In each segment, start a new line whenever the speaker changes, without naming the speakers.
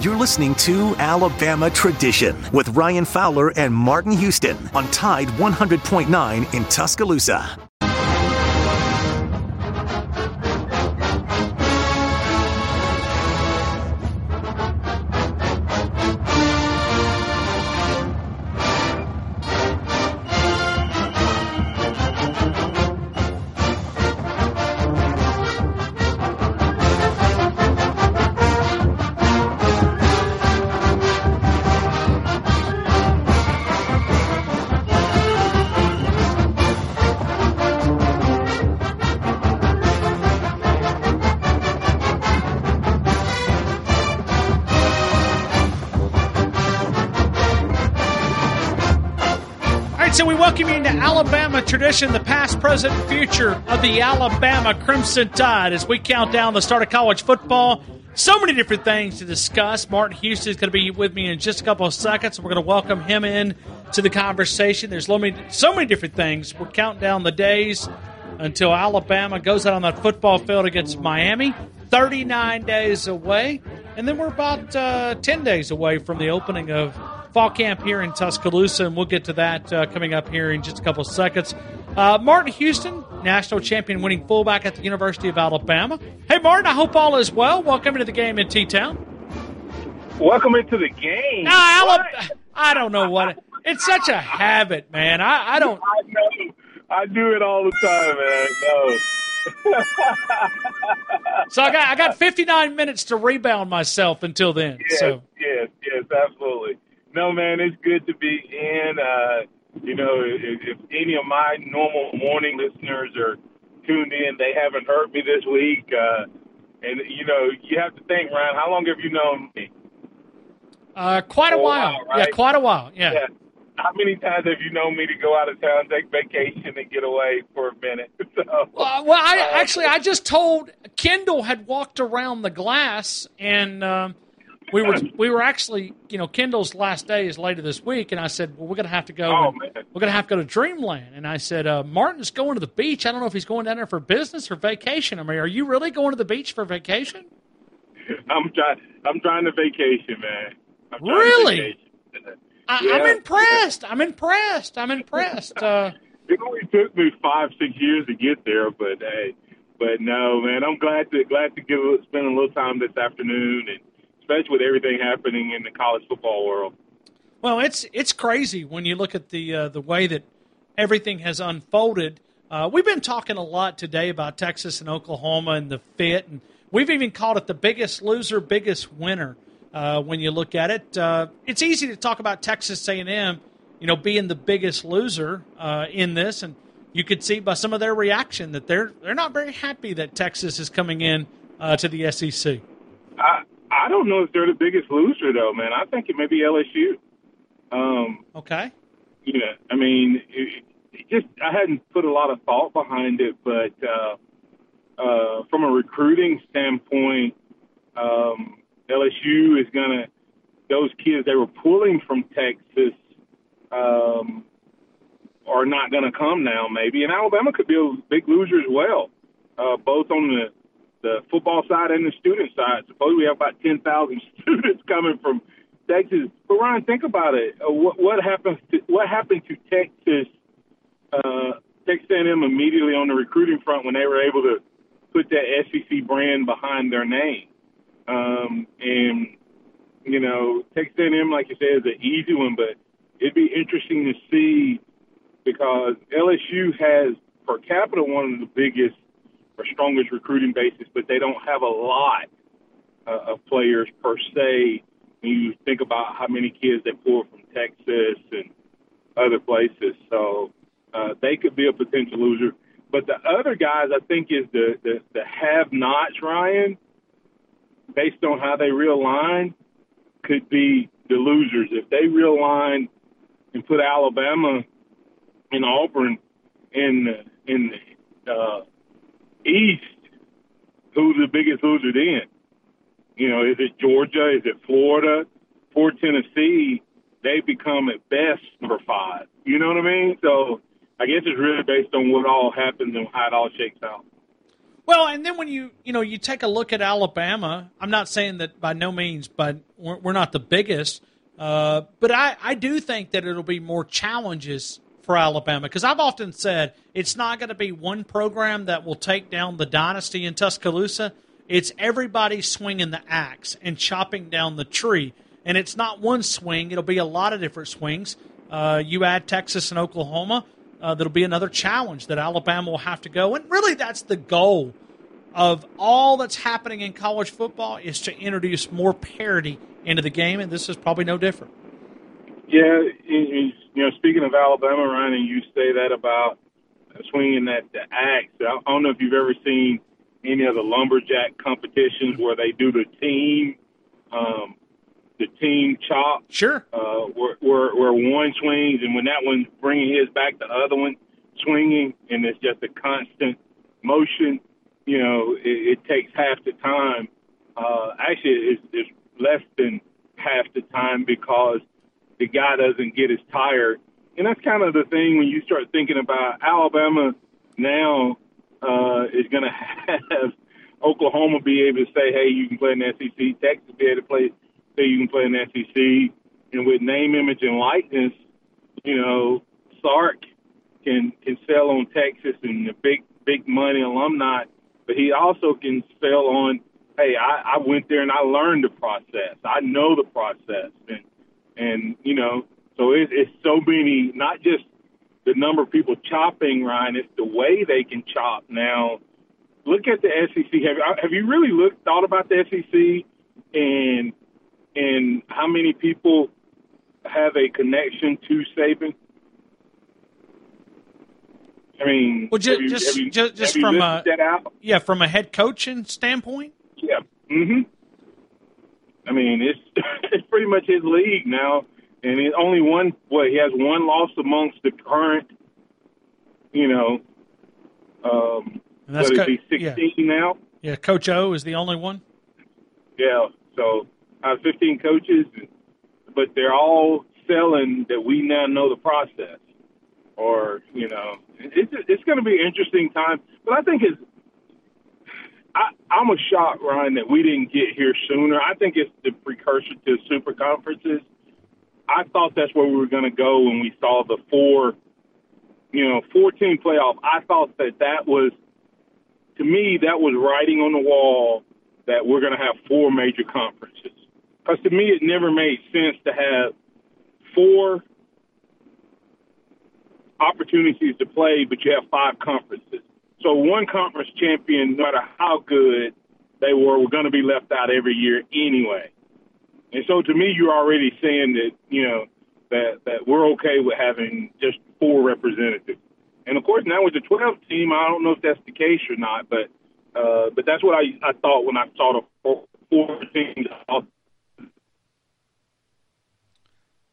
You're listening to Alabama Tradition with Ryan Fowler and Martin Houston on Tide 100.9 in Tuscaloosa.
Tradition, the past, present, future of the Alabama Crimson Tide as we count down the start of college football. So many different things to discuss. Martin Houston is going to be with me in just a couple of seconds. We're going to welcome him in to the conversation. There's so many different things. We're counting down the days until Alabama goes out on that football field against Miami. 39 days away. And then we're about uh, 10 days away from the opening of fall camp here in Tuscaloosa, and we'll get to that uh, coming up here in just a couple of seconds. Uh, Martin Houston, national champion winning fullback at the University of Alabama. Hey, Martin, I hope all is well. Welcome into the game in T Town.
Welcome into the game.
Alabama, I don't know what. It, it's such a habit, man. I, I don't.
I know. I do it all the time, man. No.
so I got I got 59 minutes to rebound myself until then.
Yes,
so
yes, yes, absolutely. No, man, it's good to be in. Uh, you know, if, if any of my normal morning listeners are tuned in, they haven't heard me this week. Uh, and, you know, you have to think, Ryan, how long have you known me?
Uh, quite a while.
while right?
Yeah, quite a while. Yeah.
yeah. How many times have you known me to go out of town, take vacation, and get away for a minute? so,
well, well, I actually I just told Kendall had walked around the glass and. Um, we were we were actually you know Kendall's last day is later this week, and I said, well, we're gonna have to go.
Oh,
and, we're gonna have to go to Dreamland, and I said, uh, Martin's going to the beach. I don't know if he's going down there for business or vacation. I mean, are you really going to the beach for vacation?
I'm trying. I'm trying to vacation, man. I'm
really?
Vacation.
I, yeah. I'm impressed. I'm impressed. I'm impressed. Uh,
it only took me five, six years to get there, but hey, but no, man, I'm glad to glad to give spend a little time this afternoon and especially with everything happening in the college football world.
Well, it's it's crazy when you look at the uh, the way that everything has unfolded. Uh, we've been talking a lot today about Texas and Oklahoma and the fit, and we've even called it the biggest loser, biggest winner. Uh, when you look at it, uh, it's easy to talk about Texas A&M, you know, being the biggest loser uh, in this, and you could see by some of their reaction that they're they're not very happy that Texas is coming in uh, to the SEC.
I, don't know if they're the biggest loser though, man. I think it may be LSU. Um,
okay.
You know, I mean, it, it just I hadn't put a lot of thought behind it, but uh, uh, from a recruiting standpoint, um, LSU is gonna those kids they were pulling from Texas um, are not going to come now, maybe, and Alabama could be a big loser as well, uh, both on the the football side and the student side. Suppose we have about 10,000 students coming from Texas. But Ryan, think about it. Uh, what, what happens? To, what happened to Texas? Uh, Texas A&M immediately on the recruiting front when they were able to put that SEC brand behind their name. Um, and you know, Texas A&M, like you said, is an easy one, but it'd be interesting to see because LSU has per capita one of the biggest or strongest recruiting bases, but they don't have a lot uh, of players per se. When you think about how many kids they pull from Texas and other places, so uh, they could be a potential loser. But the other guys, I think, is the the, the have-nots. Ryan, based on how they realign, could be the losers if they realign and put Alabama and Auburn in in uh, East, who's the biggest loser then? You know, is it Georgia? Is it Florida? For Tennessee, they become at best number five. You know what I mean? So I guess it's really based on what all happens and how it all shakes out.
Well, and then when you you know you take a look at Alabama, I'm not saying that by no means, but we're, we're not the biggest. Uh, but I, I do think that it'll be more challenges for Alabama because I've often said it's not going to be one program that will take down the dynasty in Tuscaloosa. It's everybody swinging the axe and chopping down the tree. And it's not one swing, it'll be a lot of different swings. Uh, you add Texas and Oklahoma, uh, that'll be another challenge that Alabama will have to go. And really, that's the goal of all that's happening in college football is to introduce more parity into the game, and this is probably no different.
Yeah, you know, speaking of Alabama, Ryan, and you say that about swinging that the axe. I don't know if you've ever seen any of the lumberjack competitions where they do the team, um, the team chop.
Sure.
Uh, where, where where one swings, and when that one's bringing his back, the other one swinging, and it's just a constant motion. You know, it, it takes half the time. Uh, actually, it's, it's less than half the time because the guy doesn't get as tired. And that's kind of the thing when you start thinking about Alabama now uh, is going to have Oklahoma be able to say, hey, you can play in the SEC. Texas be able to play, say you can play in the SEC. And with name, image, and likeness, you know, Sark can can sell on Texas and the big big money alumni, but he also can sell on, hey, I, I went there and I learned the process. I know the process, and and you know, so it, it's so many, not just the number of people chopping, Ryan. It's the way they can chop. Now, look at the SEC. Have have you really looked thought about the SEC and and how many people have a connection to Saban? I mean,
well, just
you,
just
you,
just, just from a yeah, from a head coaching standpoint.
Yeah. Mm-hmm. I mean, it's it's pretty much his league now, and he only one. What he has one loss amongst the current, you know, um,
and that's
what
co-
is he sixteen
yeah.
now?
Yeah, Coach O is the only one.
Yeah. So I have fifteen coaches, but they're all selling that we now know the process, or you know, it's it's going to be an interesting time. But I think it's I, I'm a shock, Ryan, that we didn't get here sooner. I think it's the precursor to super conferences. I thought that's where we were going to go when we saw the four, you know, 14 playoff. I thought that that was, to me, that was writing on the wall that we're going to have four major conferences. Because to me, it never made sense to have four opportunities to play, but you have five conferences. So one conference champion, no matter how good they were, were going to be left out every year anyway. And so to me, you're already saying that, you know, that, that we're okay with having just four representatives. And of course, now with the 12 team, I don't know if that's the case or not, but, uh, but that's what I, I thought when I saw the four, four teams.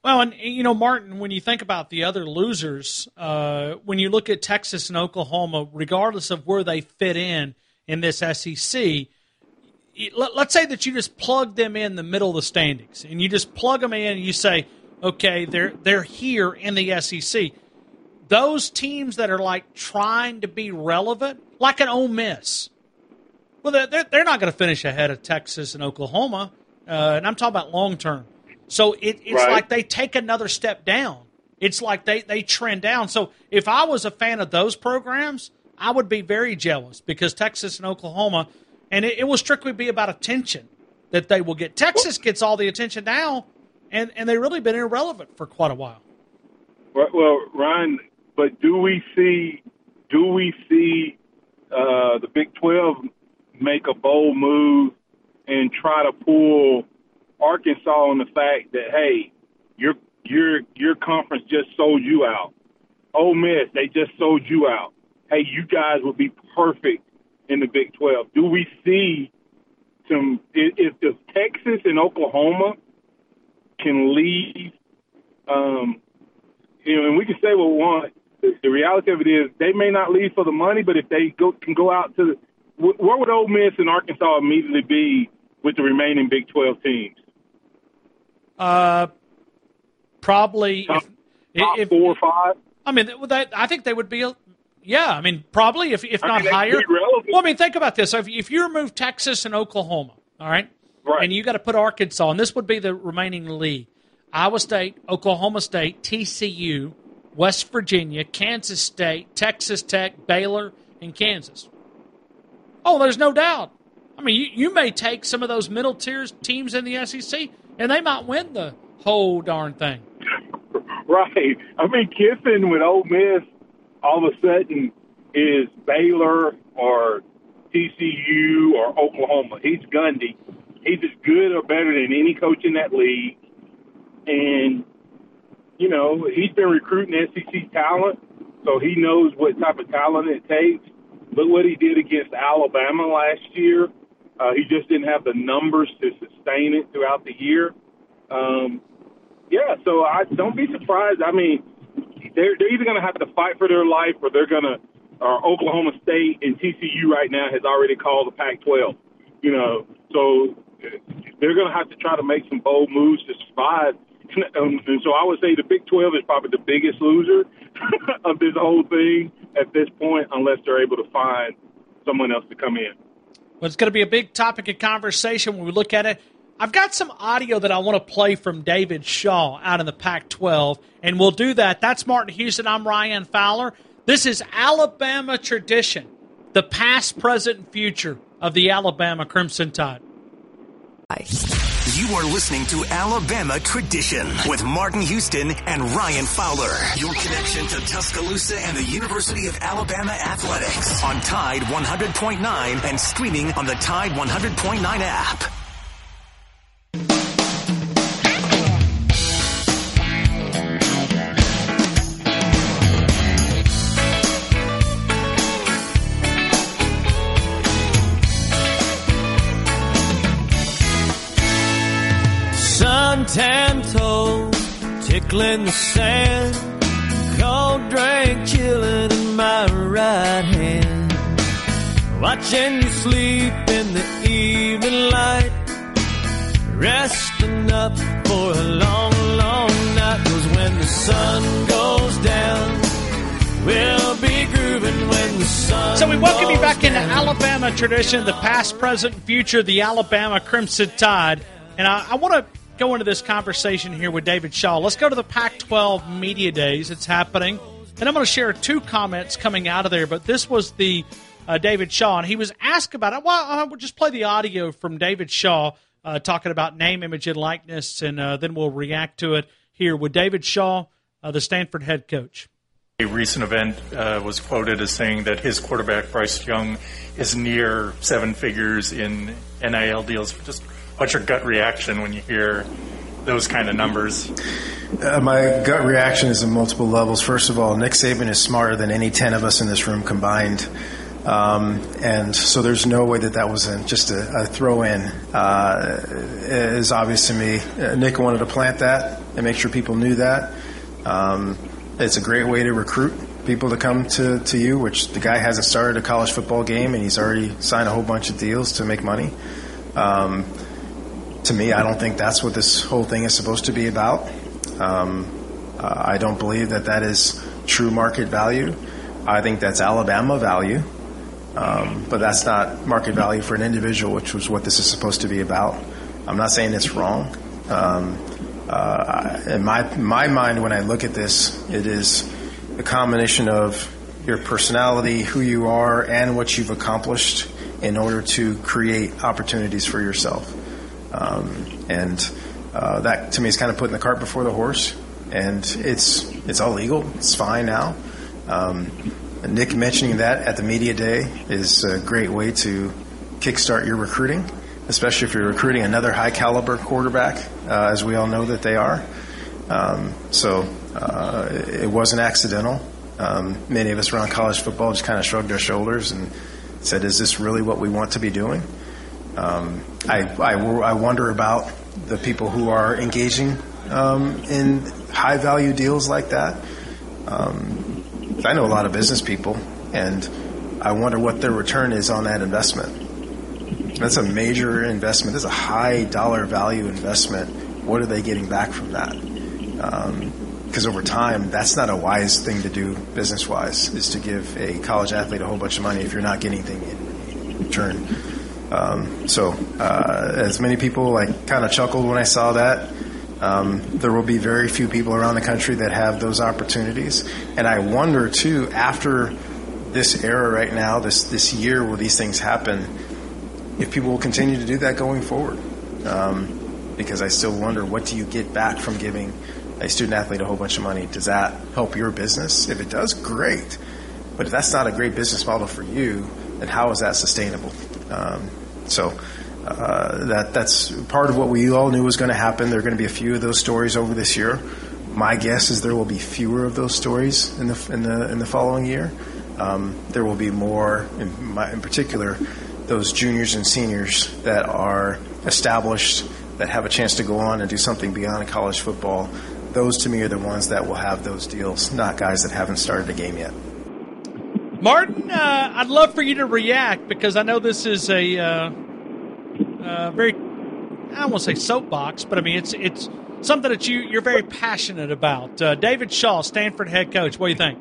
Well, and you know, Martin, when you think about the other losers, uh, when you look at Texas and Oklahoma, regardless of where they fit in in this SEC, let's say that you just plug them in the middle of the standings, and you just plug them in, and you say, okay, they're they're here in the SEC. Those teams that are like trying to be relevant, like an Ole Miss, well, they're they're not going to finish ahead of Texas and Oklahoma, uh, and I'm talking about long term. So it, it's
right.
like they take another step down. It's like they, they trend down. So if I was a fan of those programs, I would be very jealous because Texas and Oklahoma, and it, it will strictly be about attention that they will get. Texas gets all the attention now, and, and they've really been irrelevant for quite a while.
Well, well Ryan, but do we see do we see uh, the Big Twelve make a bold move and try to pull Arkansas on the fact that hey, your your your conference just sold you out. Ole Miss, they just sold you out. Hey, you guys would be perfect in the Big Twelve. Do we see some? If, if Texas and Oklahoma can leave, um, you know, and we can say what we want. The, reality of it is, they may not leave for the money, but if they go can go out to, the, where would Ole Miss and Arkansas immediately be with the remaining Big Twelve teams?
Uh, probably
top,
if,
top
if,
four or five.
I mean, that, I think they would be, Yeah, I mean, probably if if
I
not
mean,
higher.
Well,
I mean, think about this: if, if you remove Texas and Oklahoma, all right,
right.
and you got to put Arkansas, and this would be the remaining league: Iowa State, Oklahoma State, TCU, West Virginia, Kansas State, Texas Tech, Baylor, and Kansas. Oh, there's no doubt. I mean, you, you may take some of those middle tiers teams in the SEC, and they might win the whole darn thing.
Right. I mean, Kiffin with Ole Miss all of a sudden is Baylor or TCU or Oklahoma. He's Gundy. He's as good or better than any coach in that league. And, you know, he's been recruiting SEC talent, so he knows what type of talent it takes. Look what he did against Alabama last year. Uh, he just didn't have the numbers to sustain it throughout the year. Um, yeah, so I don't be surprised. I mean, they're they're either going to have to fight for their life or they're going to. Or Oklahoma State and TCU right now has already called the Pac-12. You know, so they're going to have to try to make some bold moves to survive. Um, and so I would say the Big 12 is probably the biggest loser of this whole thing at this point, unless they're able to find someone else to come in.
Well, it's going to be a big topic of conversation when we look at it. I've got some audio that I want to play from David Shaw out in the Pac 12, and we'll do that. That's Martin Houston. I'm Ryan Fowler. This is Alabama tradition, the past, present, and future of the Alabama Crimson Tide.
You are listening to Alabama Tradition with Martin Houston and Ryan Fowler. Your connection to Tuscaloosa and the University of Alabama athletics on Tide 100.9 and streaming on the Tide 100.9 app.
Suntan toes tickling the sand, cold drink chilling in my right hand. Watching you sleep in the evening light, resting up for a long, long night. Cause when the sun goes down, we'll be grooving when the sun
So we welcome you back into. Alabama tradition, the past, present, and future, the Alabama Crimson Tide. And I, I want to go into this conversation here with David Shaw. Let's go to the Pac 12 Media Days. It's happening. And I'm going to share two comments coming out of there, but this was the uh, David Shaw, and he was asked about it. Well, I will just play the audio from David Shaw uh, talking about name, image, and likeness, and uh, then we'll react to it here with David Shaw, uh, the Stanford head coach.
A recent event uh, was quoted as saying that his quarterback, Bryce Young, is near seven figures in NIL deals. Just what's your gut reaction when you hear those kind of numbers?
Uh, my gut reaction is in multiple levels. First of all, Nick Saban is smarter than any 10 of us in this room combined. Um, and so there's no way that that was a, just a, a throw in. Uh, is obvious to me. Uh, Nick wanted to plant that and make sure people knew that. Um, it's a great way to recruit people to come to, to you, which the guy hasn't started a college football game and he's already signed a whole bunch of deals to make money. Um, to me, I don't think that's what this whole thing is supposed to be about. Um, uh, I don't believe that that is true market value. I think that's Alabama value, um, but that's not market value for an individual, which was what this is supposed to be about. I'm not saying it's wrong. Um, uh, in my my mind, when I look at this, it is a combination of your personality, who you are, and what you've accomplished in order to create opportunities for yourself. Um, and uh, that to me is kind of putting the cart before the horse. And it's it's all legal. It's fine now. Um, Nick mentioning that at the media day is a great way to kickstart your recruiting, especially if you're recruiting another high caliber quarterback, uh, as we all know that they are. Um, so uh, it wasn't accidental. Um, many of us around college football just kind of shrugged our shoulders and said, "Is this really what we want to be doing?" Um, I, I, I wonder about the people who are engaging um, in high value deals like that. Um, I know a lot of business people, and I wonder what their return is on that investment. That's a major investment. That's a high dollar value investment. What are they getting back from that? Um, because over time, that's not a wise thing to do business wise, is to give a college athlete a whole bunch of money if you're not getting anything in return. Um, so, uh, as many people like kind of chuckled when I saw that. Um, there will be very few people around the country that have those opportunities, and I wonder too after this era right now, this this year where these things happen, if people will continue to do that going forward. Um, because I still wonder, what do you get back from giving a student athlete a whole bunch of money? Does that help your business? If it does, great. But if that's not a great business model for you, then how is that sustainable? Um, so uh, that that's part of what we all knew was going to happen. There are going to be a few of those stories over this year. My guess is there will be fewer of those stories in the in the in the following year. Um, there will be more, in, my, in particular, those juniors and seniors that are established that have a chance to go on and do something beyond college football. Those to me are the ones that will have those deals, not guys that haven't started a game yet.
Martin, uh, I'd love for you to react because I know this is a uh, uh, very, I don't want to say soapbox, but I mean, it's it's something that you, you're very passionate about. Uh, David Shaw, Stanford head coach, what do you think?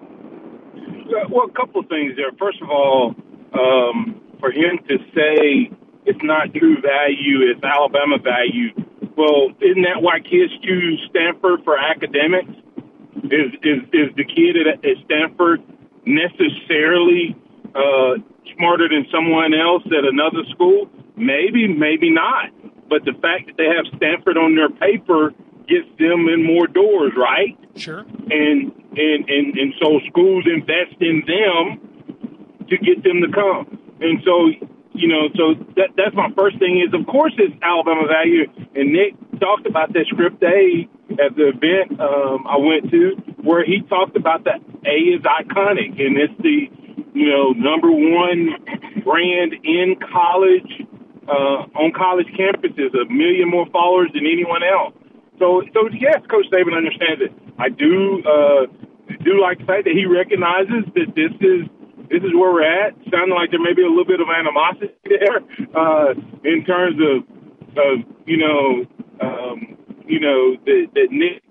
Well, a couple of things there. First of all, um, for him to say it's not true value, it's Alabama value. Well, isn't that why kids choose Stanford for academics? Is is is the kid at, at Stanford necessarily uh, smarter than someone else at another school? Maybe, maybe not. But the fact that they have Stanford on their paper gets them in more doors, right?
Sure.
And and and and so schools invest in them to get them to come. And so you know, so that that's my first thing is of course it's Alabama value. And Nick talked about that script A at the event um, I went to, where he talked about that A is iconic, and it's the you know number one brand in college uh, on college campuses, a million more followers than anyone else. So, so yes, Coach Saban understands it. I do uh, do like the fact that he recognizes that this is this is where we're at. Sounding like there may be a little bit of animosity there uh, in terms of, of you know, um, you know that, that Nick,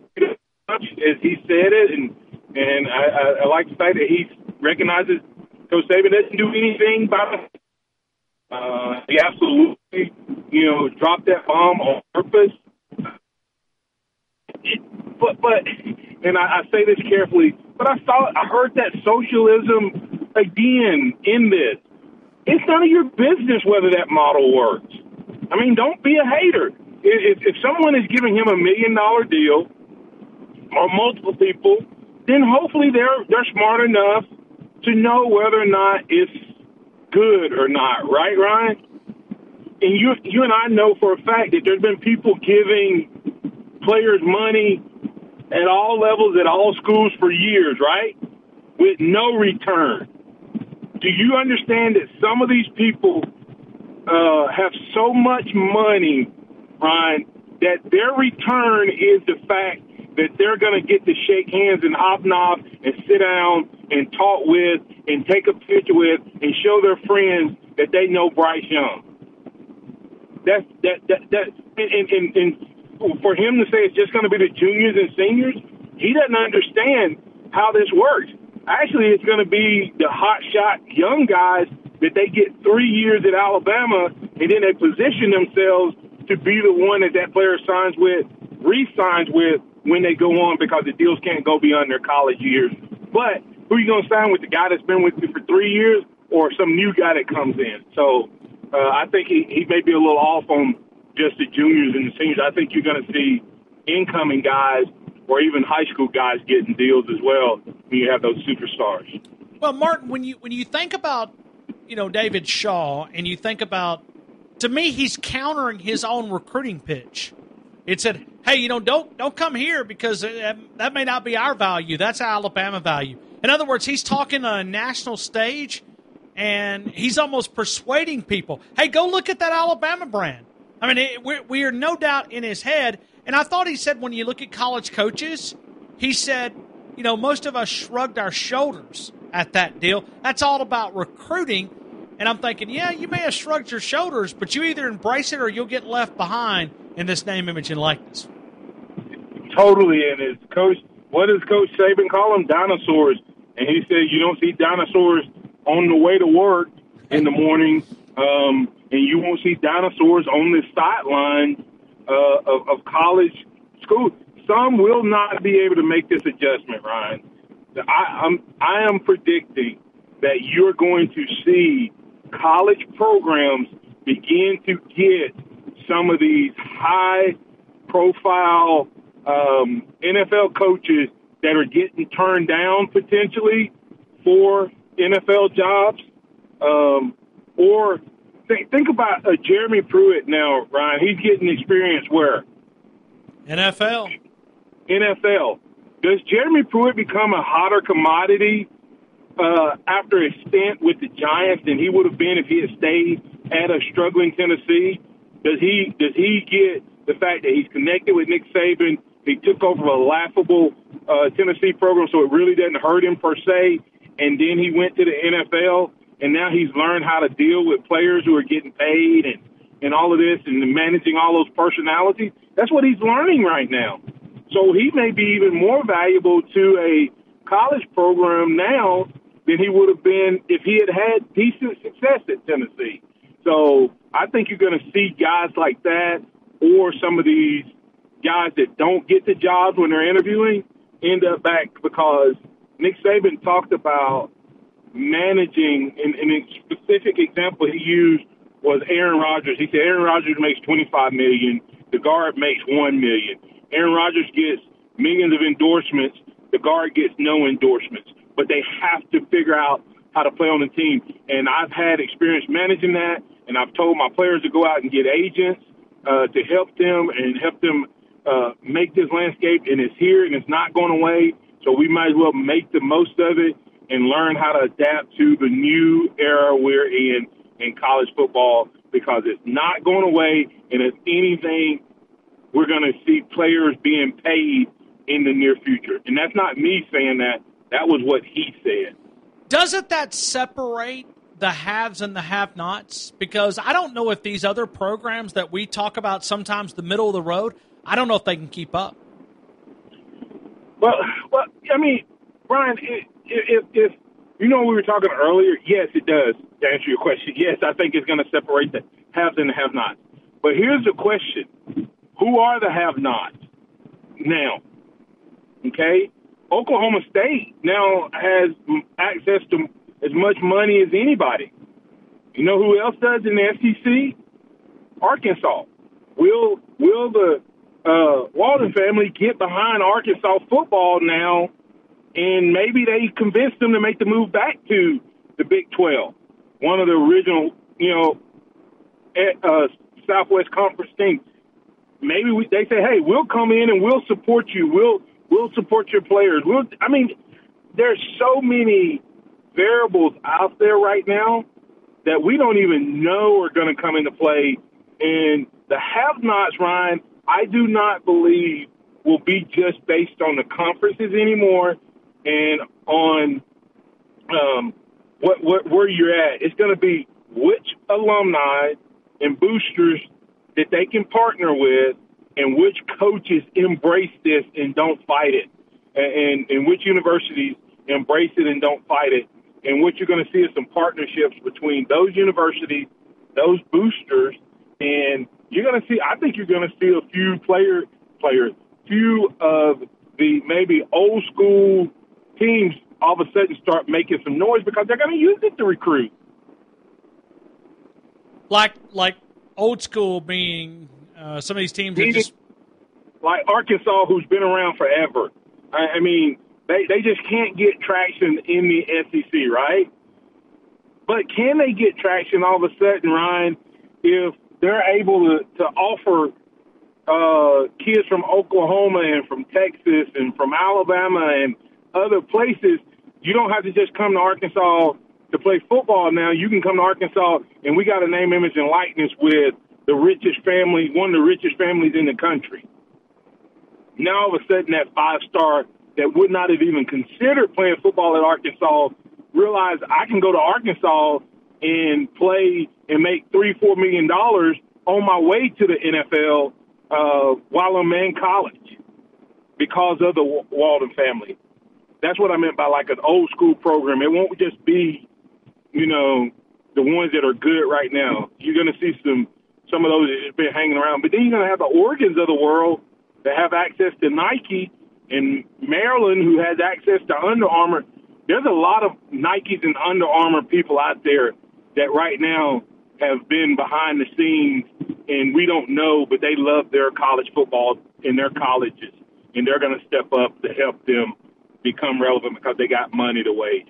as he said it, and and I, I, I like the fact that he recognizes Coach Saban doesn't do anything by. Uh, he absolutely, you know, dropped that bomb on purpose. It, but but, and I, I say this carefully, but I saw I heard that socialism again in this. It's none of your business whether that model works. I mean, don't be a hater. If, if someone is giving him a million dollar deal, or multiple people, then hopefully they're they're smart enough to know whether or not it's good or not, right, Ryan? And you you and I know for a fact that there's been people giving players money at all levels at all schools for years, right? With no return do you understand that some of these people uh, have so much money, Ryan, that their return is the fact that they're going to get to shake hands and hobnob and sit down and talk with and take a picture with and show their friends that they know Bryce Young. That's that that that and, and, and for him to say it's just going to be the juniors and seniors, he doesn't understand how this works. Actually, it's going to be the hot shot young guys that they get three years at Alabama, and then they position themselves to be the one that that player signs with, re-signs with when they go on because the deals can't go beyond their college years. But who are you going to sign with? The guy that's been with you for three years, or some new guy that comes in? So uh, I think he, he may be a little off on just the juniors and the seniors. I think you're going to see incoming guys or even high school guys getting deals as well when you have those superstars.
Well, Martin, when you when you think about you know David Shaw and you think about to me he's countering his own recruiting pitch. It said, "Hey, you know, don't don't come here because uh, that, that may not be our value. That's Alabama value." In other words, he's talking on a national stage, and he's almost persuading people, "Hey, go look at that Alabama brand." I mean, it, we, we are no doubt in his head and I thought he said when you look at college coaches, he said, you know, most of us shrugged our shoulders at that deal. That's all about recruiting. And I'm thinking, yeah, you may have shrugged your shoulders, but you either embrace it or you'll get left behind in this name, image, and likeness.
Totally. And as coach, what does Coach Saban call them? Dinosaurs. And he said you don't see dinosaurs on the way to work in the morning, um, and you won't see dinosaurs on the sideline uh, of, of college school. Some will not be able to make this adjustment, Ryan. I, I'm I am predicting that you're going to see college programs begin to get some of these high profile um, NFL coaches that are getting turned down potentially for NFL jobs. Um, or th- think about uh, Jeremy Pruitt now, Ryan. He's getting experience where?
NFL.
NFL. Does Jeremy Pruitt become a hotter commodity uh, after a stint with the Giants than he would have been if he had stayed at a struggling Tennessee? Does he does he get the fact that he's connected with Nick Saban? He took over a laughable uh, Tennessee program, so it really doesn't hurt him per se. And then he went to the NFL, and now he's learned how to deal with players who are getting paid and and all of this and managing all those personalities. That's what he's learning right now. So he may be even more valuable to a college program now than he would have been if he had had decent success at Tennessee. So I think you're going to see guys like that or some of these guys that don't get the jobs when they're interviewing end up back because Nick Saban talked about managing, and, and a specific example he used was Aaron Rodgers. He said Aaron Rodgers makes 25 million, the guard makes 1 million. Aaron Rodgers gets millions of endorsements, the guard gets no endorsements. But they have to figure out how to play on the team. And I've had experience managing that, and I've told my players to go out and get agents uh, to help them and help them uh, make this landscape. And it's here and it's not going away. So we might as well make the most of it and learn how to adapt to the new era we're in in college football because it's not going away. And if anything, we're going to see players being paid in the near future. And that's not me saying that. That was what he said.
Doesn't that separate the haves and the have nots? Because I don't know if these other programs that we talk about sometimes the middle of the road, I don't know if they can keep up.
Well, well, I mean, Brian, if, if, if you know we were talking earlier, yes, it does. To answer your question, yes, I think it's going to separate the haves and the have-nots. But here's the question: Who are the have-nots now? Okay, Oklahoma State now has access to as much money as anybody. You know who else does in the SEC? Arkansas. Will will the uh, Walton family get behind Arkansas football now, and maybe they convince them to make the move back to the Big 12, one of the original, you know, uh, Southwest Conference teams. Maybe we, they say, "Hey, we'll come in and we'll support you. We'll we'll support your players." We'll, I mean, there's so many variables out there right now that we don't even know are going to come into play. And the have-nots, Ryan, I do not believe will be just based on the conferences anymore and on um, what, what where you're at. It's going to be which alumni and boosters that they can partner with, and which coaches embrace this and don't fight it, and, and, and which universities embrace it and don't fight it. And what you're going to see is some partnerships between those universities, those boosters, and you're going to see. I think you're going to see a few player players, few of the maybe old school teams all of a sudden start making some noise because they're going to use it to recruit.
Like like old school being uh, some of these teams that just
like Arkansas, who's been around forever. I, I mean, they they just can't get traction in the SEC, right? But can they get traction all of a sudden, Ryan, if they're able to, to offer uh, kids from Oklahoma and from Texas and from Alabama and other places, you don't have to just come to Arkansas to play football now. You can come to Arkansas and we got a name, image, and likeness with the richest family, one of the richest families in the country. Now all of a sudden that five star that would not have even considered playing football at Arkansas realize I can go to Arkansas and play and make three, four million dollars on my way to the NFL uh, while I'm in college. because of the Walton family. That's what I meant by like an old school program. It won't just be, you know, the ones that are good right now. You're going to see some some of those that have been hanging around, but then you're going to have the Oregons of the world that have access to Nike and Maryland who has access to Under Armour. There's a lot of Nikes and Under Armour people out there that right now have been behind the scenes and we don't know, but they love their college football in their colleges, and they're going to step up to help them become relevant because they got money to waste.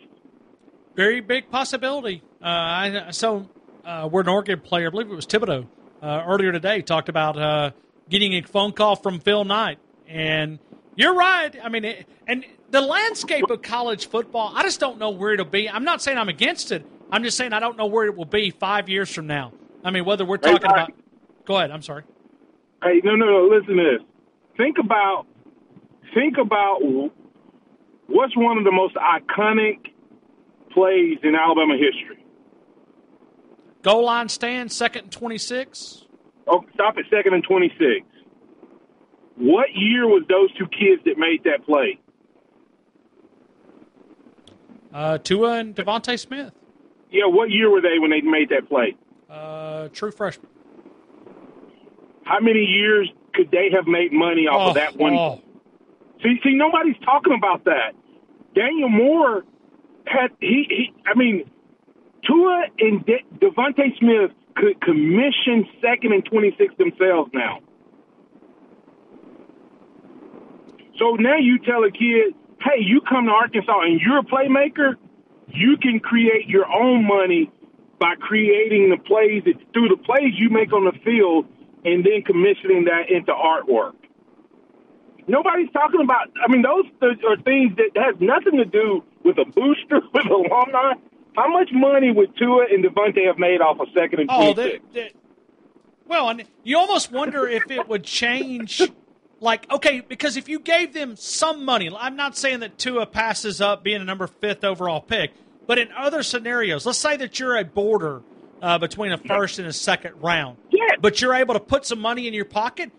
Very big possibility. Uh, I so uh, we're an Oregon player. I believe it was Thibodeaux uh, earlier today talked about uh, getting a phone call from Phil Knight, and you're right. I mean, it, and the landscape of college football, I just don't know where it'll be. I'm not saying I'm against it. I'm just saying I don't know where it will be five years from now. I mean, whether we're talking hey, about. Go ahead. I'm sorry.
Hey, no, no, no. Listen to this. Think about, think about what's one of the most iconic plays in Alabama history.
Goal line stand, second and 26.
Oh, stop at second and 26. What year was those two kids that made that play?
Uh, Tua and DeVonta Smith.
Yeah, what year were they when they made that play?
Uh, true freshman.
How many years could they have made money off
oh,
of that one?
Oh.
See, see, nobody's talking about that. Daniel Moore had he, he I mean, Tua and De- Smith could commission second and twenty six themselves now. So now you tell a kid, hey, you come to Arkansas and you're a playmaker, you can create your own money by creating the plays that, through the plays you make on the field and then commissioning that into artwork. Nobody's talking about. I mean, those are things that has nothing to do with a booster, with alumni. How much money would Tua and DeVonta have made off a second and
oh, they, they, well, and you almost wonder if it would change. Like, okay, because if you gave them some money, I'm not saying that Tua passes up being a number fifth overall pick, but in other scenarios, let's say that you're a border uh, between a first and a second round,
yeah.
but you're able to put some money in your pocket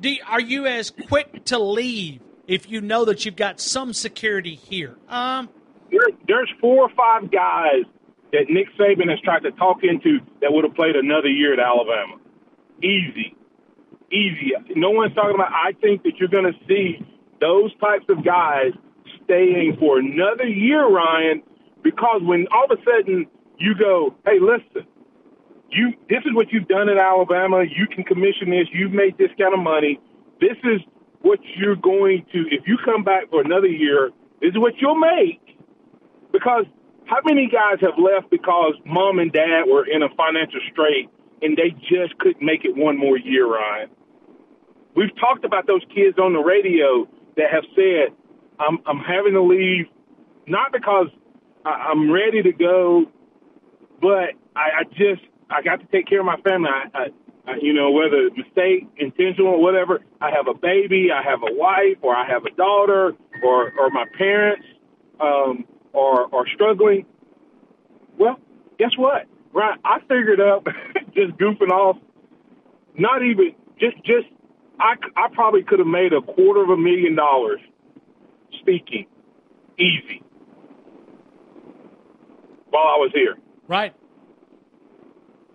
do, are you as quick to leave if you know that you've got some security here? Um,
there, there's four or five guys that Nick Saban has tried to talk into that would have played another year at Alabama. Easy, easy. No one's talking about. I think that you're going to see those types of guys staying for another year, Ryan, because when all of a sudden you go, hey, listen, you this is what you've done in Alabama. You can commission this. You've made this kind of money. This is what you're going to if you come back for another year. This is what you'll make. Because how many guys have left because mom and dad were in a financial strait and they just couldn't make it one more year, Ryan? We've talked about those kids on the radio that have said, "I'm I'm having to leave, not because I, I'm ready to go, but I, I just I got to take care of my family. I, I, I you know, whether mistake, intentional, whatever. I have a baby, I have a wife, or I have a daughter, or or my parents, um, are are struggling. Well, guess what? Right, I figured up just goofing off. Not even just just I I probably could have made a quarter of a million dollars speaking easy while I was here.
Right.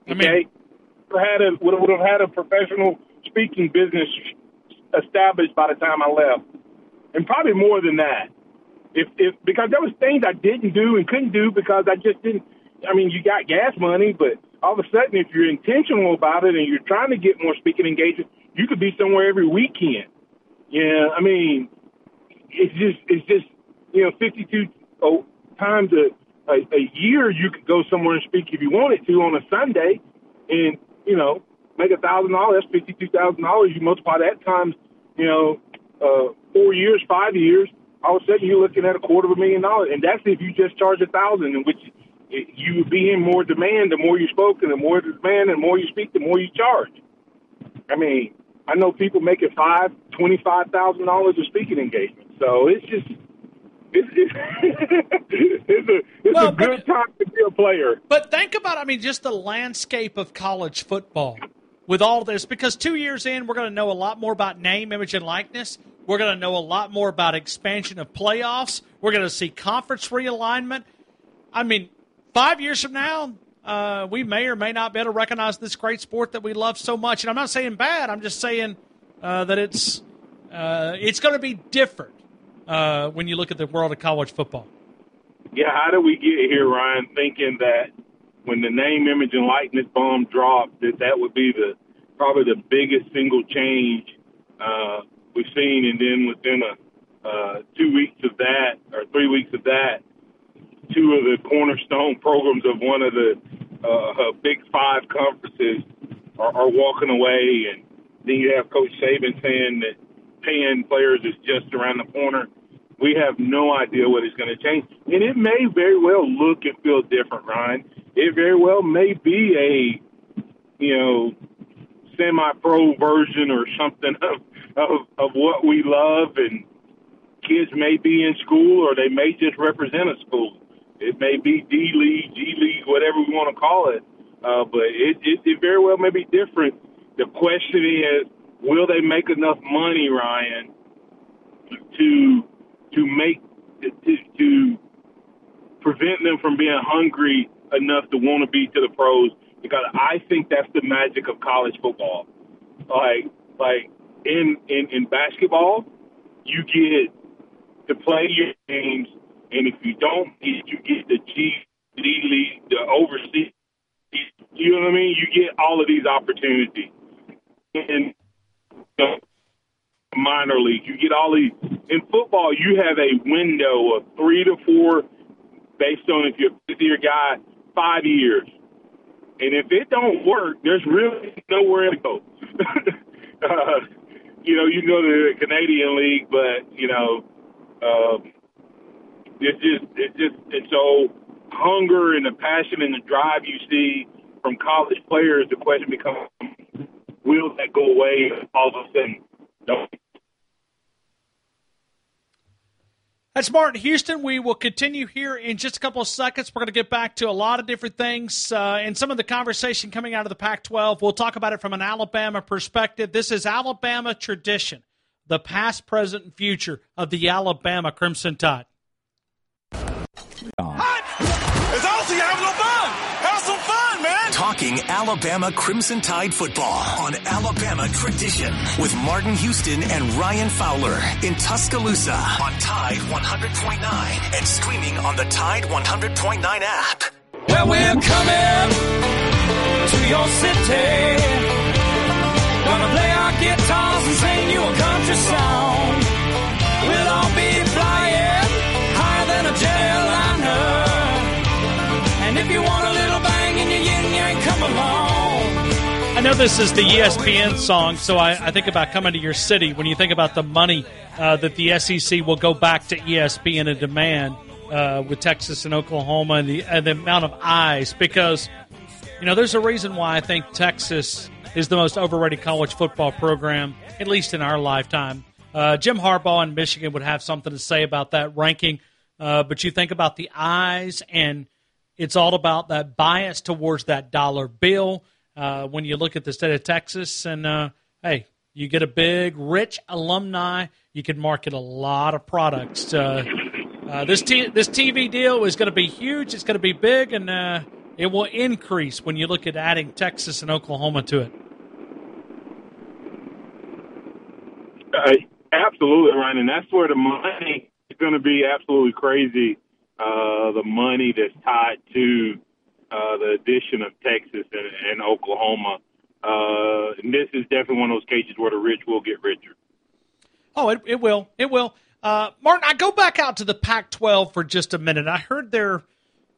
I mean, okay, had a would would have had a professional speaking business established by the time I left, and probably more than that. If if because there was things I didn't do and couldn't do because I just didn't. I mean, you got gas money, but all of a sudden, if you're intentional about it and you're trying to get more speaking engagement, you could be somewhere every weekend. Yeah, I mean, it's just it's just you know 52 times a a, a year you could go somewhere and speak if you wanted to on a Sunday, and you know make a thousand dollars. That's fifty two thousand dollars. You multiply that times you know uh, four years, five years. All of a sudden you're looking at a quarter of a million dollars, and that's if you just charge a thousand, in which you would be in more demand. The more you spoke, and the more demand, and the more you speak, the more you charge. I mean, I know people making five, twenty five thousand dollars a speaking engagement. So it's just it's, it's, a, it's well, a good but, time to be a player.
But think about, I mean, just the landscape of college football with all this, because two years in, we're going to know a lot more about name, image, and likeness. We're going to know a lot more about expansion of playoffs. We're going to see conference realignment. I mean, five years from now, uh, we may or may not be able to recognize this great sport that we love so much. And I'm not saying bad. I'm just saying uh, that it's uh, it's going to be different uh, when you look at the world of college football.
Yeah, how do we get here, Ryan? Thinking that when the name, image, and likeness bomb dropped, that that would be the probably the biggest single change uh, we've seen, and then within a uh, two weeks of that or three weeks of that, two of the cornerstone programs of one of the uh, Big Five conferences are, are walking away, and then you have Coach Saban saying that paying players is just around the corner. We have no idea what is going to change, and it may very well look and feel different, Ryan. It very well may be a, you know, semi-pro version or something of of, of what we love, and kids may be in school or they may just represent a school. It may be D League, G League, whatever we want to call it. Uh, but it, it, it very well may be different. The question is, will they make enough money, Ryan, to to make to, to prevent them from being hungry enough to want to be to the pros? Because I think that's the magic of college football. Like like in in in basketball, you get to play your games and if you don't you get the G League, the overseas. You know what I mean? You get all of these opportunities. In the minor league, you get all these. In football, you have a window of three to four, based on if you're a fifth year guy, five years. And if it don't work, there's really nowhere to go. uh, you know, you can go to the Canadian League, but you know, uh, it's just it's just and so hunger and the passion and the drive you see from college players, the question becomes, will that go away all of a sudden? No.
That's Martin Houston. We will continue here in just a couple of seconds. We're going to get back to a lot of different things uh, and some of the conversation coming out of the Pac 12. We'll talk about it from an Alabama perspective. This is Alabama tradition, the past, present, and future of the Alabama Crimson Tide.
It's awesome. Have no fun. Have some fun, man. Talking Alabama Crimson Tide football on Alabama Tradition with Martin Houston and Ryan Fowler in Tuscaloosa on Tide 100.9 and streaming on the Tide 100.9 app.
Well, we're coming to your city. Gonna play our guitars and sing you a country song. If you want a little bang in your yin yang, come along.
I know this is the ESPN song, so I, I think about coming to your city when you think about the money uh, that the SEC will go back to ESPN and demand uh, with Texas and Oklahoma and the, and the amount of eyes. Because, you know, there's a reason why I think Texas is the most overrated college football program, at least in our lifetime. Uh, Jim Harbaugh in Michigan would have something to say about that ranking, uh, but you think about the eyes, and it's all about that bias towards that dollar bill. Uh, when you look at the state of Texas, and uh, hey, you get a big, rich alumni, you can market a lot of products. Uh, uh, this t- this TV deal is going to be huge. It's going to be big, and uh, it will increase when you look at adding Texas and Oklahoma to it.
Uh, absolutely, Ryan, and that's where the money is going to be absolutely crazy. Uh, the money that's tied to uh, the addition of Texas and, and Oklahoma. Uh, and this is definitely one of those cases where the rich will get richer.
Oh, it, it will. It will. Uh, Martin, I go back out to the Pac 12 for just a minute. I heard their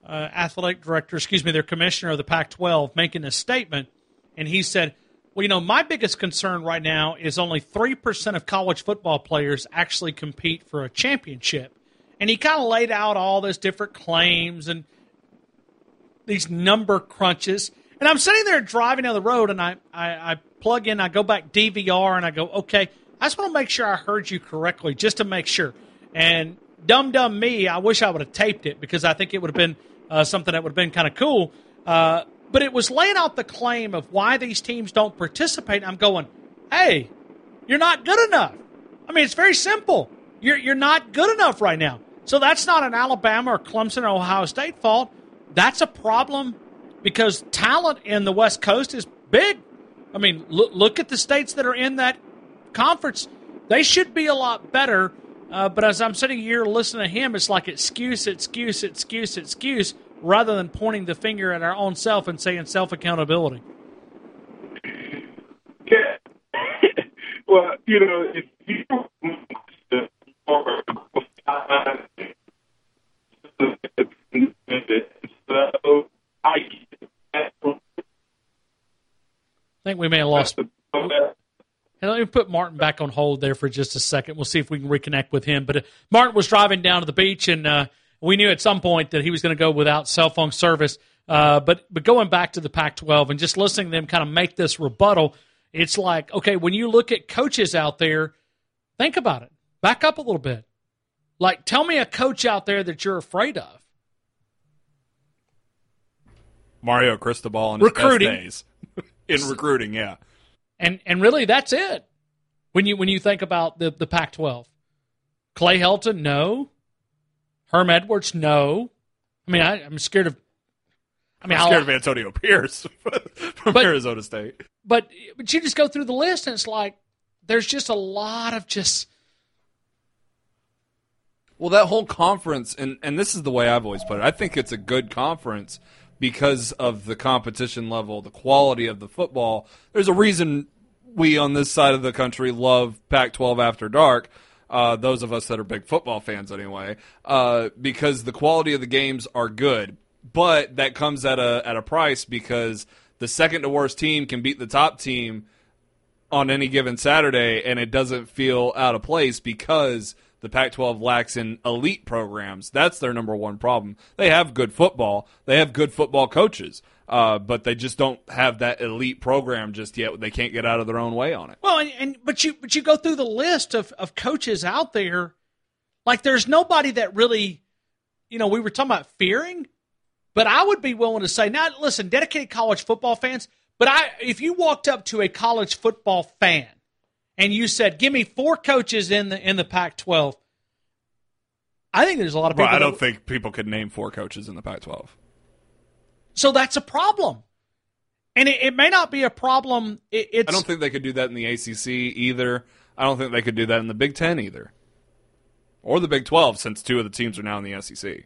uh, athletic director, excuse me, their commissioner of the Pac 12 making a statement, and he said, Well, you know, my biggest concern right now is only 3% of college football players actually compete for a championship. And he kind of laid out all those different claims and these number crunches. And I'm sitting there driving down the road, and I, I, I plug in, I go back DVR, and I go, okay, I just want to make sure I heard you correctly, just to make sure. And dumb, dumb me, I wish I would have taped it because I think it would have been uh, something that would have been kind of cool. Uh, but it was laying out the claim of why these teams don't participate. I'm going, hey, you're not good enough. I mean, it's very simple. You're you're not good enough right now. So that's not an Alabama or Clemson or Ohio State fault. That's a problem because talent in the West Coast is big. I mean, look, look at the states that are in that conference. They should be a lot better. Uh, but as I'm sitting here listening to him, it's like excuse, excuse, excuse, excuse, rather than pointing the finger at our own self and saying self accountability.
Yeah. well, you know, if you I
think we may have lost. And let me put Martin back on hold there for just a second. We'll see if we can reconnect with him. But uh, Martin was driving down to the beach, and uh, we knew at some point that he was going to go without cell phone service. Uh, but but going back to the Pac-12 and just listening to them kind of make this rebuttal, it's like okay, when you look at coaches out there, think about it. Back up a little bit. Like, tell me a coach out there that you're afraid of.
Mario Cristobal in his recruiting. best days in recruiting, yeah.
And and really that's it. When you when you think about the the Pac-12, Clay Helton, no. Herm Edwards, no. I mean, I, am scared of.
I mean, I'm scared I'll, of Antonio Pierce from but, Arizona State.
But but you just go through the list and it's like there's just a lot of just.
Well, that whole conference, and and this is the way I've always put it. I think it's a good conference because of the competition level, the quality of the football. There's a reason we on this side of the country love Pac-12 after dark. Uh, those of us that are big football fans, anyway, uh, because the quality of the games are good, but that comes at a at a price because the second to worst team can beat the top team on any given Saturday, and it doesn't feel out of place because the Pac 12 lacks in elite programs. That's their number one problem. They have good football, they have good football coaches. Uh, but they just don't have that elite program just yet. They can't get out of their own way on it.
Well, and, and but you but you go through the list of, of coaches out there, like there's nobody that really, you know, we were talking about fearing, but I would be willing to say, now listen, dedicated college football fans, but I if you walked up to a college football fan and you said, "Give me four coaches in the in the Pac-12," I think there's a lot of people.
Well, I don't that, think people could name four coaches in the Pac-12.
So that's a problem, and it, it may not be a problem. It,
I don't think they could do that in the ACC either. I don't think they could do that in the Big Ten either, or the Big Twelve, since two of the teams are now in the SEC,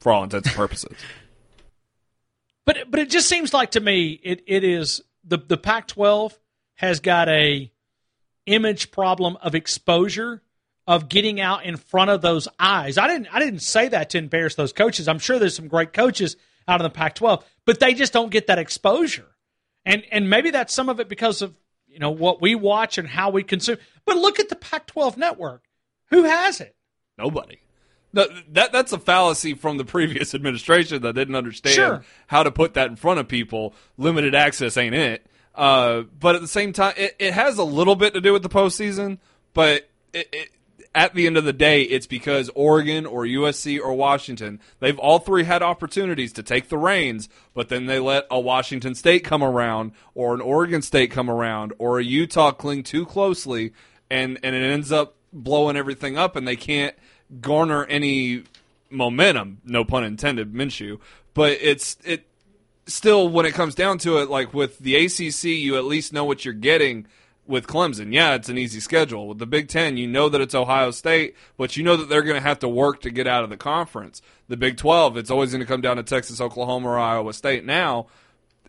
for all intents and purposes.
but but it just seems like to me it, it is the the Pac-12 has got a image problem of exposure of getting out in front of those eyes. I didn't I didn't say that to embarrass those coaches. I'm sure there's some great coaches out of the Pac-12, but they just don't get that exposure. And and maybe that's some of it because of you know what we watch and how we consume. But look at the Pac-12 network. Who has it?
Nobody. No, that that's a fallacy from the previous administration that didn't understand
sure.
how to put that in front of people. Limited access ain't it. Uh, but at the same time, it, it has a little bit to do with the postseason. But it, it, at the end of the day, it's because Oregon or USC or Washington, they've all three had opportunities to take the reins, but then they let a Washington State come around or an Oregon State come around or a Utah cling too closely, and, and it ends up blowing everything up, and they can't garner any momentum. No pun intended, Minshew. But it's it still, when it comes down to it, like with the ACC, you at least know what you're getting with Clemson. Yeah, it's an easy schedule. With the Big Ten, you know that it's Ohio State, but you know that they're going to have to work to get out of the conference. The Big 12, it's always going to come down to Texas, Oklahoma, or Iowa State now.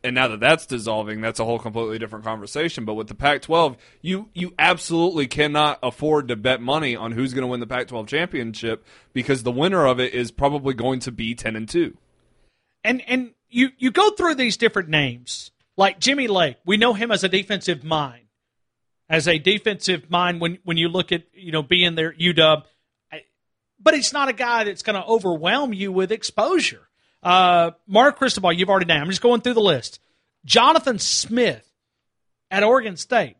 And now that that's dissolving, that's a whole completely different conversation. But with the Pac-12, you you absolutely cannot afford to bet money on who's going to win the Pac-12 championship because the winner of it is probably going to be ten and two.
And and you you go through these different names like Jimmy Lake. We know him as a defensive mind, as a defensive mind. When when you look at you know being there at UW, but he's not a guy that's going to overwhelm you with exposure. Uh, Mark Cristobal, you've already named. I'm just going through the list. Jonathan Smith at Oregon State.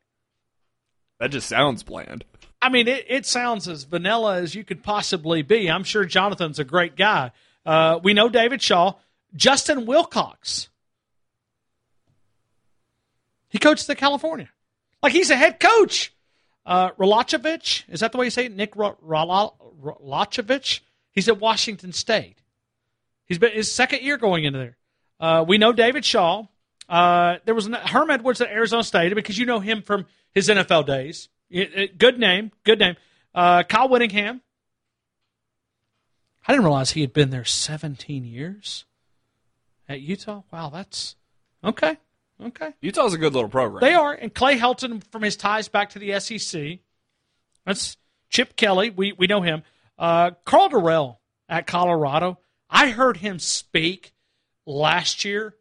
That just sounds bland.
I mean, it, it sounds as vanilla as you could possibly be. I'm sure Jonathan's a great guy. Uh, we know David Shaw. Justin Wilcox. He coaches the California. Like he's a head coach. Uh, Rolachovic, is that the way you say it? Nick Rolachovic? He's at Washington State. He's been his second year going into there. Uh, we know David Shaw. Uh, there was an, Herm Edwards at Arizona State because you know him from his NFL days. It, it, good name, good name. Uh, Kyle Whittingham. I didn't realize he had been there 17 years at Utah. Wow, that's okay. Okay.
Utah's a good little program.
They are. And Clay Helton from his ties back to the SEC. That's Chip Kelly. We, we know him. Uh, Karl Dorrell at Colorado. I heard him speak last year.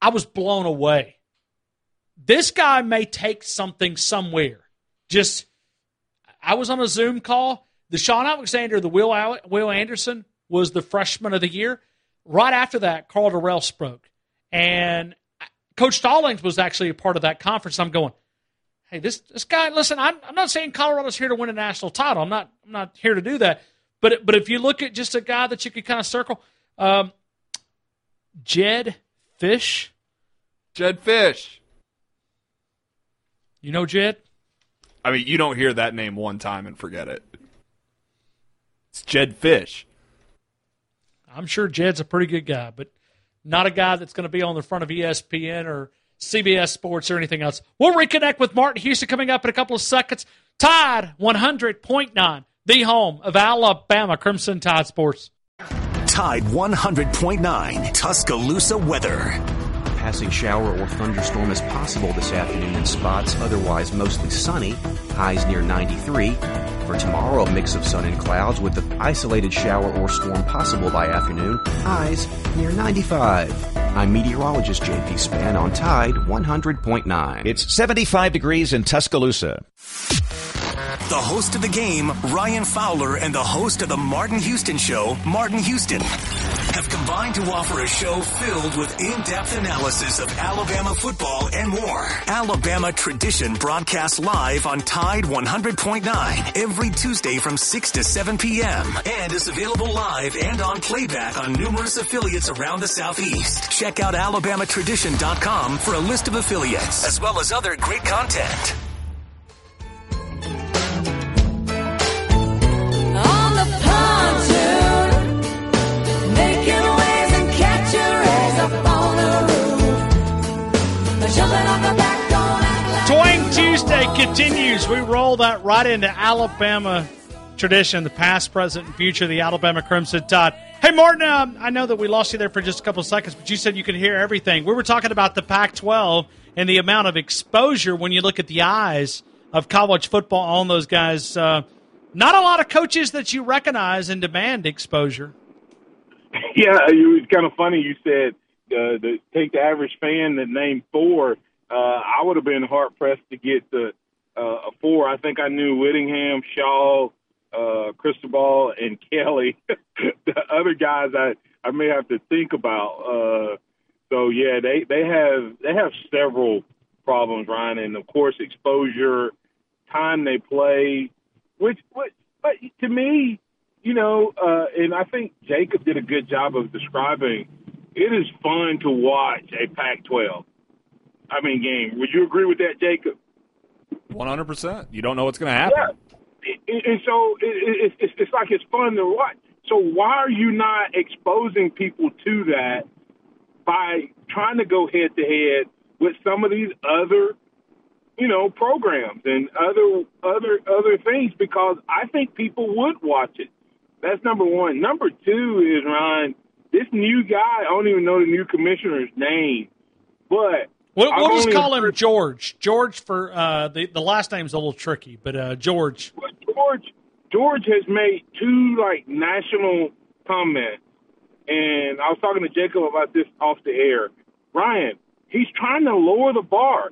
I was blown away. This guy may take something somewhere. Just, I was on a Zoom call. The Shaun Alexander, the Will, Will Anderson was the freshman of the year. Right after that, Karl Dorrell spoke. And Coach Stallings was actually a part of that conference. I'm going, hey, this this guy. Listen, I'm I'm not saying Colorado's here to win a national title. I'm not I'm not here to do that. But but if you look at just a guy that you could kind of circle, um, Jedd Fisch,
Jedd Fisch.
You know Jedd?
I mean, you don't hear that name one time and forget it. It's Jedd Fisch.
I'm sure Jedd's a pretty good guy, but not a guy that's going to be on the front of ESPN or CBS Sports or anything else. We'll reconnect with Martin Houston coming up in a couple of seconds. Tide 100.9, the home of Alabama Crimson Tide Sports.
Tide 100.9, Tuscaloosa weather
passing shower or thunderstorm is possible this afternoon in spots, otherwise mostly sunny, highs near 93. For tomorrow, a mix of sun and clouds with an isolated shower or storm possible by afternoon, highs near 95. I'm meteorologist JP Spann on Tide 100.9.
It's 75 degrees in Tuscaloosa.
The host of the game, Ryan Fowler, and the host of the Martin Houston Show, Martin Houston, have combined to offer a show filled with in-depth analysis of Alabama football and more. Alabama Tradition broadcasts live on Tide 100.9 every Tuesday from 6 to 7 p.m. and is available live and on playback on numerous affiliates around the Southeast. Check out alabamatradition.com for a list of affiliates as well as other great content.
Continues. We roll that right into Alabama tradition, the past, present, and future of the Alabama Crimson Tide. Hey, Martin, um, I know that we lost you there for just a couple seconds, but you said you could hear everything. We were talking about the Pac 12 and the amount of exposure when you look at the eyes of college football on those guys. Uh, not a lot of coaches that you recognize and demand exposure.
Yeah, it was kind of funny. You said uh, the, take the average fan that named four uh, I would have been hard pressed to get the uh, four. I think I knew Whittingham, Shaw, uh, Cristobal, and Kelly. the other guys I I may have to think about. Uh, so yeah, they they have they have several problems, Ryan, and of course exposure, time they play, which what but to me, you know, uh, and I think Jacob did a good job of describing. It is fun to watch a Pac-12. I mean, game. Would you agree with that, Jacob?
One hundred percent. You don't know what's going to happen.
Yeah. And so it's, it's, it's like it's fun to watch. So why are you not exposing people to that by trying to go head to head with some of these other, you know, programs and other other other things? Because I think people would watch it. That's number one. Number two is Ryan. This new guy, I don't even know the new commissioner's name, but
We'll, we'll just call him George. George for uh, the the last name's a little tricky, but uh, George.
George George has made two like national comments, and I was talking to Jacob about this off the air. Ryan, he's trying to lower the bar.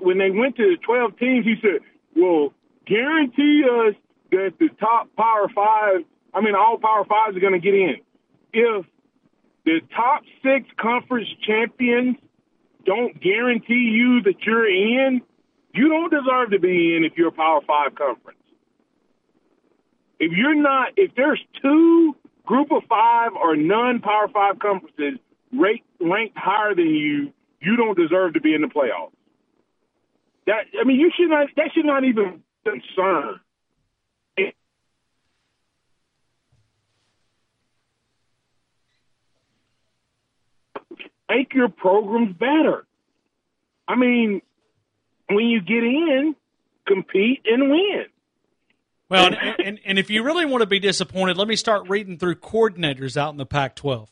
When they went to the twelve teams, he said, "Well, guarantee us that the top Power Five, I mean, all Power Fives are going to get in. If the top six conference champions." Don't guarantee you that you're in, you don't deserve to be in if you're a Power Five conference. If you're not, if there's two Group of Five or none Power Five conferences rate, ranked higher than you, you don't deserve to be in the playoffs. That I mean, you should not. That should not even concern. Make your programs better. I mean, when you get in, compete and win.
Well, and, and, and if you really want to be disappointed, let me start reading through coordinators out in the Pac 12.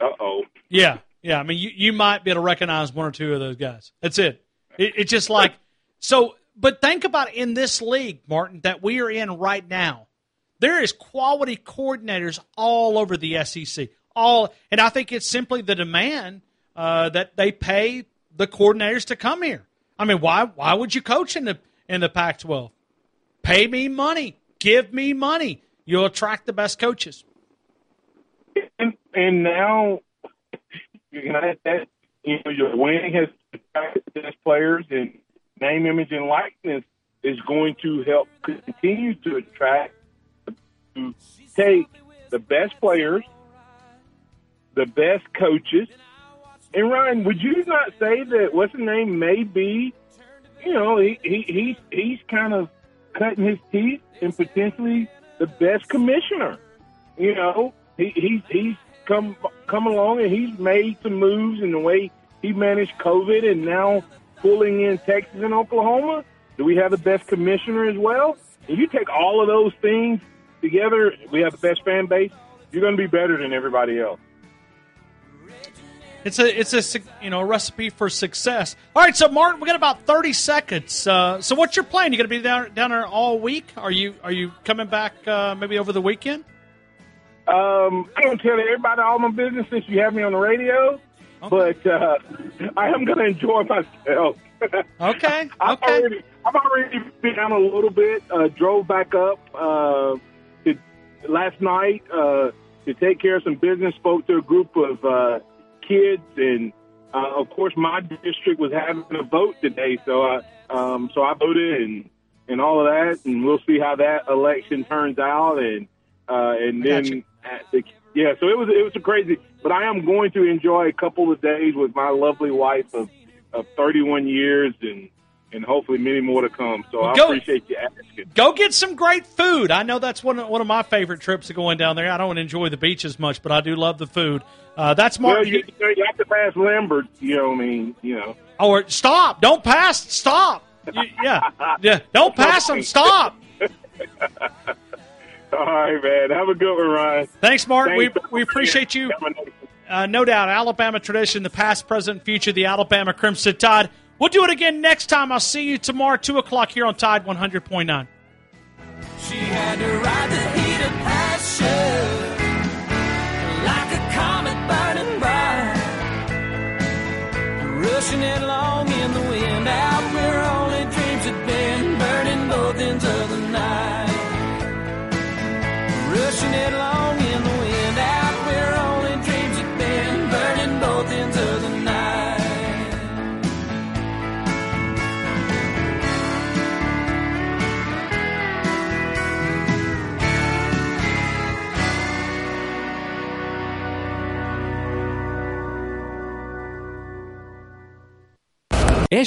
Uh oh.
Yeah, yeah. I mean, you, you might be able to recognize one or two of those guys. That's it. it it's just like so. But think about in this league, Martin, that we are in right now. There is quality coordinators all over the SEC. All, and I think it's simply the demand uh, that they pay the coordinators to come here. I mean, why why would you coach in the in the Pac-12? Pay me money, give me money. You'll attract the best coaches.
And, and now, you know, that, you know, your winning has attracted players, and name, image, and likeness is going to help continue to attract to take the best players, the best coaches. And Ryan, would you not say that what's the name may be, you know, he, he he's he's kind of cutting his teeth and potentially the best commissioner. You know, he he's he's come come along and he's made some moves in the way he managed COVID and now pulling in Texas and Oklahoma. Do we have the best commissioner as well? And you take all of those things together, we have the best fan base. You're going to be better than everybody else.
It's a it's a you know a recipe for success. All right, so Martin, we got about thirty seconds. Uh, so what's your plan? You going to be down down there all week? Are you are you coming back uh, maybe over the weekend?
Um, I don't tell everybody all my business since you have me on the radio, okay. but uh, I am going to enjoy myself.
okay.
I've
okay.
Already, I've already been down a little bit. Uh, drove back up uh, to, last night uh, to take care of some business. Spoke to a group of uh, kids, and uh, of course, my district was having a vote today, so I um, so I voted and and all of that, and we'll see how that election turns out, and uh, and then the, yeah, so it was it was a crazy, but I am going to enjoy a couple of days with my lovely wife of of 31 years and and hopefully many more to come. So I appreciate you asking.
Go get some great food. I know that's one of, one of my favorite trips of going down there. I don't enjoy the beach as much, but I do love the food. Uh, that's Mark.
Well, you, you, have to pass Lambert. You know, what I mean, you know.
Or stop! Don't pass! Stop! You, yeah, yeah. Don't pass them. Stop.
All right, man. Have a good one, Ryan.
Thanks, Mark. Thanks. We we appreciate you. Uh, no doubt, Alabama tradition, the past, present, future, the Alabama Crimson Tide. We'll do it again next time. I'll see you tomorrow, 2 o'clock here on Tide 100.9. She had to ride the heat of passion like a comet burning bright, rushing headlong in the wind out where only dreams had been, burning both ends of the night, rushing headlong in
SU